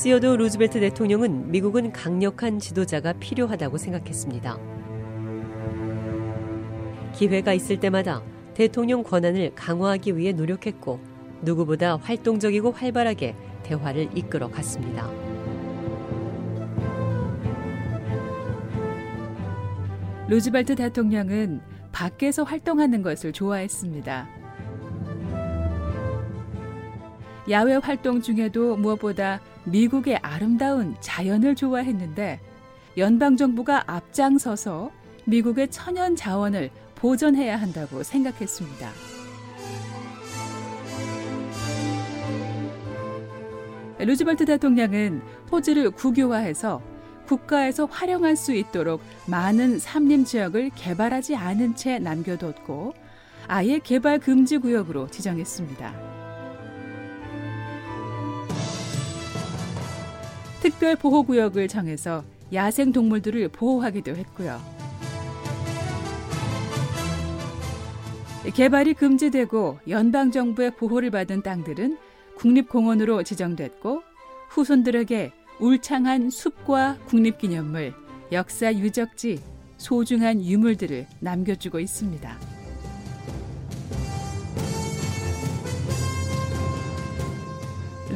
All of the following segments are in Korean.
시어도 루즈벨트 대통령은 미국은 강력한 지도자가 필요하다고 생각했습니다. 기회가 있을 때마다 대통령 권한을 강화하기 위해 노력했고 누구보다 활동적이고 활발하게 대화를 이끌어 갔습니다. 루즈벨트 대통령은 밖에서 활동하는 것을 좋아했습니다. 야외 활동 중에도 무엇보다 미국의 아름다운 자연을 좋아했는데 연방정부가 앞장서서 미국의 천연 자원을 보존해야 한다고 생각했습니다. 루즈벨트 대통령은 토지를 국유화해서 국가에서 활용할 수 있도록 많은 삼림 지역을 개발하지 않은 채 남겨뒀고 아예 개발 금지 구역으로 지정했습니다. 특별 보호 구역을 정해서 야생 동물들을 보호하기도 했고요. 개발이 금지되고 연방 정부의 보호를 받은 땅들은 국립공원으로 지정됐고 후손들에게 울창한 숲과 국립기념물, 역사 유적지, 소중한 유물들을 남겨주고 있습니다.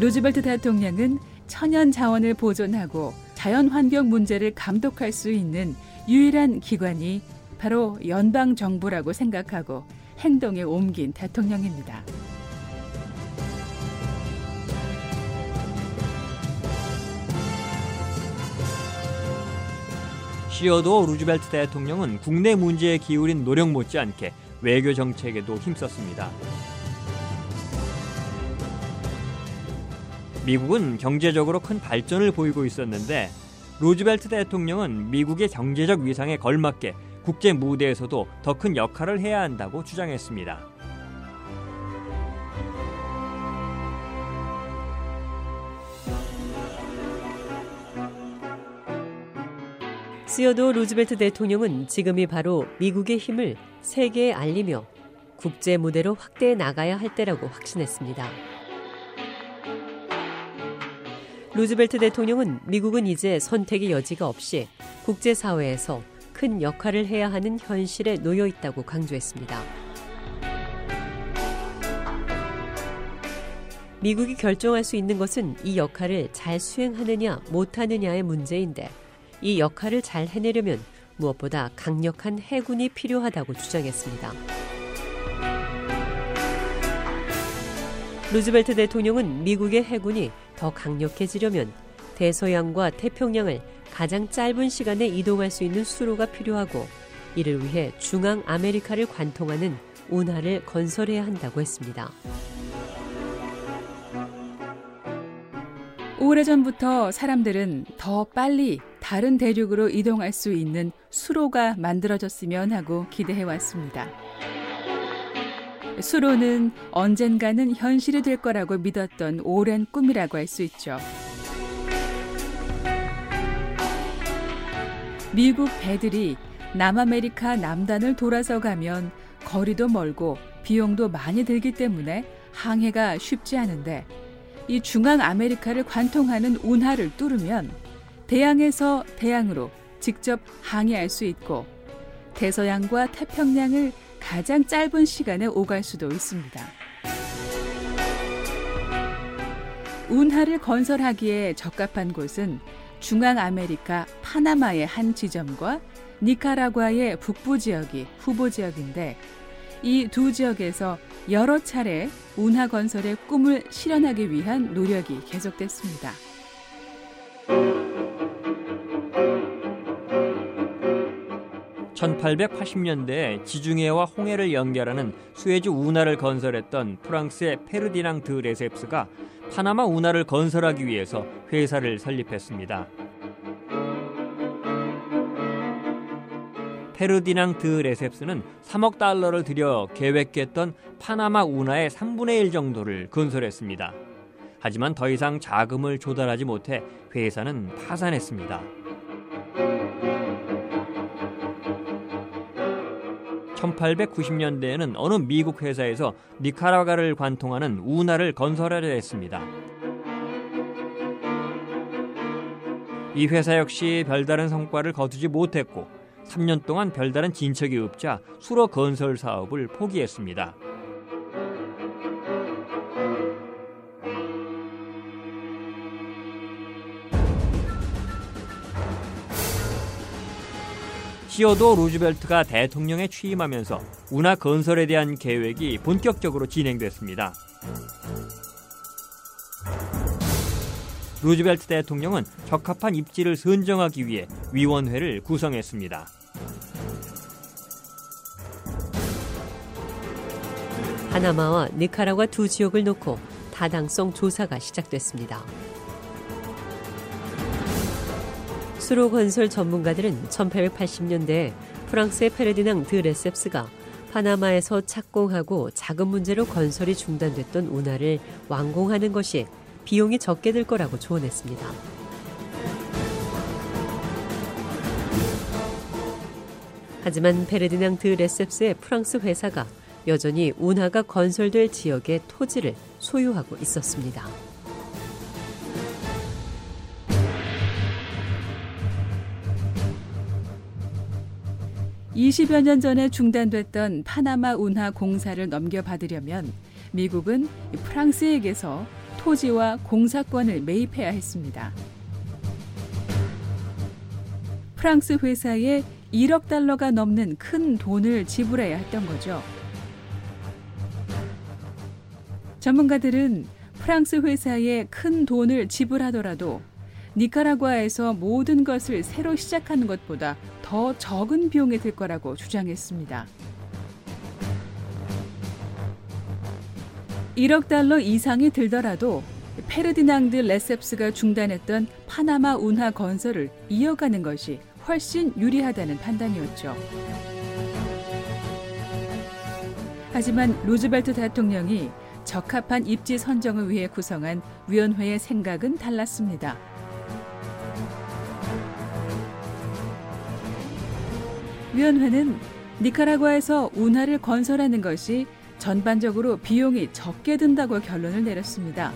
루즈벨트 대통령은 천연 자원을 보존하고 자연 환경 문제를 감독할 수 있는 유일한 기관이 바로 연방 정부라고 생각하고 행동에 옮긴 대통령입니다. 시어도 루즈벨트 대통령은 국내 문제에 기울인 노력 못지않게 외교 정책에도 힘썼습니다. 미국은 경제적으로 큰 발전을 보이고 있었는데 루즈벨트 대통령은 미국의 경제적 위상에 걸맞게 국제 무대에서도 더 큰 역할을 해야 한다고 주장했습니다. 시어도 루즈벨트 대통령은 지금이 바로 미국의 힘을 세계에 알리며 국제 무대로 확대해 나가야 할 때라고 확신했습니다. 루즈벨트 대통령은 미국은 이제 선택의 여지가 없이 국제사회에서 큰 역할을 해야 하는 현실에 놓여 있다고 강조했습니다. 미국이 결정할 수 있는 것은 이 역할을 잘 수행하느냐 못하느냐의 문제인데 이 역할을 잘 해내려면 무엇보다 강력한 해군이 필요하다고 주장했습니다. 루즈벨트 대통령은 미국의 해군이 더 강력해지려면 대서양과 태평양을 가장 짧은 시간에 이동할 수 있는 수로가 필요하고 이를 위해 중앙 아메리카를 관통하는 운하를 건설해야 한다고 했습니다. 오래전부터 사람들은 더 빨리 다른 대륙으로 이동할 수 있는 수로가 만들어졌으면 하고 기대해 왔습니다. 수로는 언젠가는 현실이 될 거라고 믿었던 오랜 꿈이라고 할 수 있죠. 미국 배들이 남아메리카 남단을 돌아서 가면 거리도 멀고 비용도 많이 들기 때문에 항해가 쉽지 않은데 이 중앙 아메리카를 관통하는 운하를 뚫으면 대양에서 대양으로 직접 항해할 수 있고 대서양과 태평양을 가장 짧은 시간에 오갈 수도 있습니다. 운하를 건설하기에 적합한 곳은 중앙 아메리카 파나마의 한 지점과 니카라과의 북부 지역이 후보 지역인데 이 두 지역에서 여러 차례 운하 건설의 꿈을 실현하기 위한 노력이 계속됐습니다. 1880년대에 지중해와 홍해를 연결하는 수에즈 운하를 건설했던 프랑스의 페르디낭 드 레셉스가 파나마 운하를 건설하기 위해서 회사를 설립했습니다. 페르디낭 드 레셉스는 3억 달러를 들여 계획했던 파나마 운하의 3분의 1 정도를 건설했습니다. 하지만 더 이상 자금을 조달하지 못해 회사는 파산했습니다. 1890년대에는 어느 미국 회사에서 니카라과를 관통하는 운하를 건설하려 했습니다. 이 회사 역시 별다른 성과를 거두지 못했고 3년 동안 별다른 진척이 없자 수로 건설 사업을 포기했습니다. 시어도 루즈벨트가 대통령에 취임하면서 운하 건설에 대한 계획이 본격적으로 진행됐습니다. 루즈벨트 대통령은 적합한 입지를 선정하기 위해 위원회를 구성했습니다. 파나마와 니카라과 두 지역을 놓고 타당성 조사가 시작됐습니다. 수로 건설 전문가들은 1880년대 프랑스의 페르디낭 드 레셉스가 파나마에서 착공하고 자금 문제로 건설이 중단됐던 운하를 완공하는 것이 비용이 적게 들 거라고 조언했습니다. 하지만 페르디낭 드 레셉스의 프랑스 회사가 여전히 운하가 건설될 지역의 토지를 소유하고 있었습니다. 20여 년 전에 중단됐던 파나마 운하 공사를 넘겨받으려면 미국은 프랑스에게서 토지와 공사권을 매입해야 했습니다. 프랑스 회사에 1억 달러가 넘는 큰 돈을 지불해야 했던 거죠. 전문가들은 프랑스 회사에 큰 돈을 지불하더라도 니카라과에서 모든 것을 새로 시작하는 것보다 더 적은 비용이 들 거라고 주장했습니다. 1억 달러 이상이 들더라도 페르디낭드 레셉스가 중단했던 파나마 운하 건설을 이어가는 것이 훨씬 유리하다는 판단이었죠. 하지만 루즈벨트 대통령이 적합한 입지 선정을 위해 구성한 위원회의 생각은 달랐습니다. 위원회는 니카라과에서 운하를 건설하는 것이 전반적으로 비용이 적게 든다고 결론을 내렸습니다.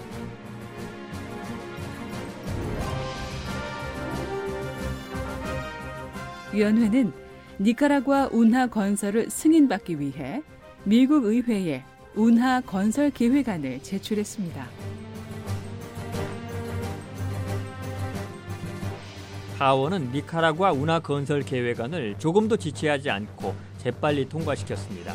위원회는 니카라과 운하 건설을 승인받기 위해 미국 의회에 운하 건설 계획안을 제출했습니다. 하원은 니카라과 운하 건설 계획안을 조금도 지체하지 않고 재빨리 통과시켰습니다.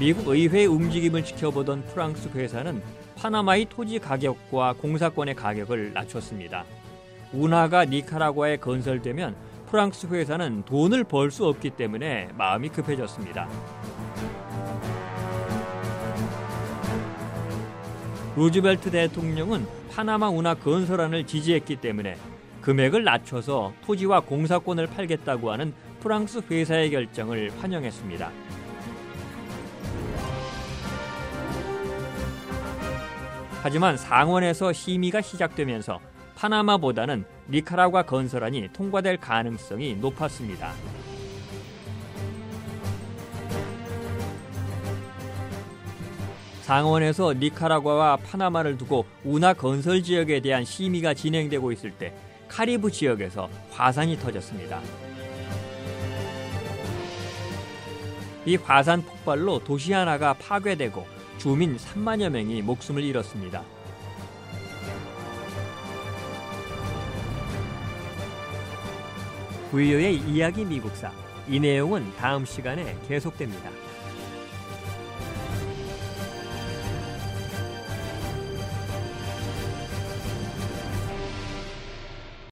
미국 의회의 움직임을 지켜보던 프랑스 회사는 파나마의 토지 가격과 공사권의 가격을 낮췄습니다. 운하가 니카라과에 건설되면 프랑스 회사는 돈을 벌 수 없기 때문에 마음이 급해졌습니다. 루즈벨트 대통령은 파나마 운하 건설안을 지지했기 때문에 금액을 낮춰서 토지와 공사권을 팔겠다고 하는 프랑스 회사의 결정을 환영했습니다. 하지만 상원에서 심의가 시작되면서 파나마보다는 니카라과 건설안이 통과될 가능성이 높았습니다. 상원에서 니카라과와 파나마를 두고 운하 건설 지역에 대한 심의가 진행되고 있을 때 카리브 지역에서 화산이 터졌습니다. 이 화산 폭발로 도시 하나가 파괴되고 주민 3만여 명이 목숨을 잃었습니다. 부유의 이야기 미국사 이 내용은 다음 시간에 계속됩니다.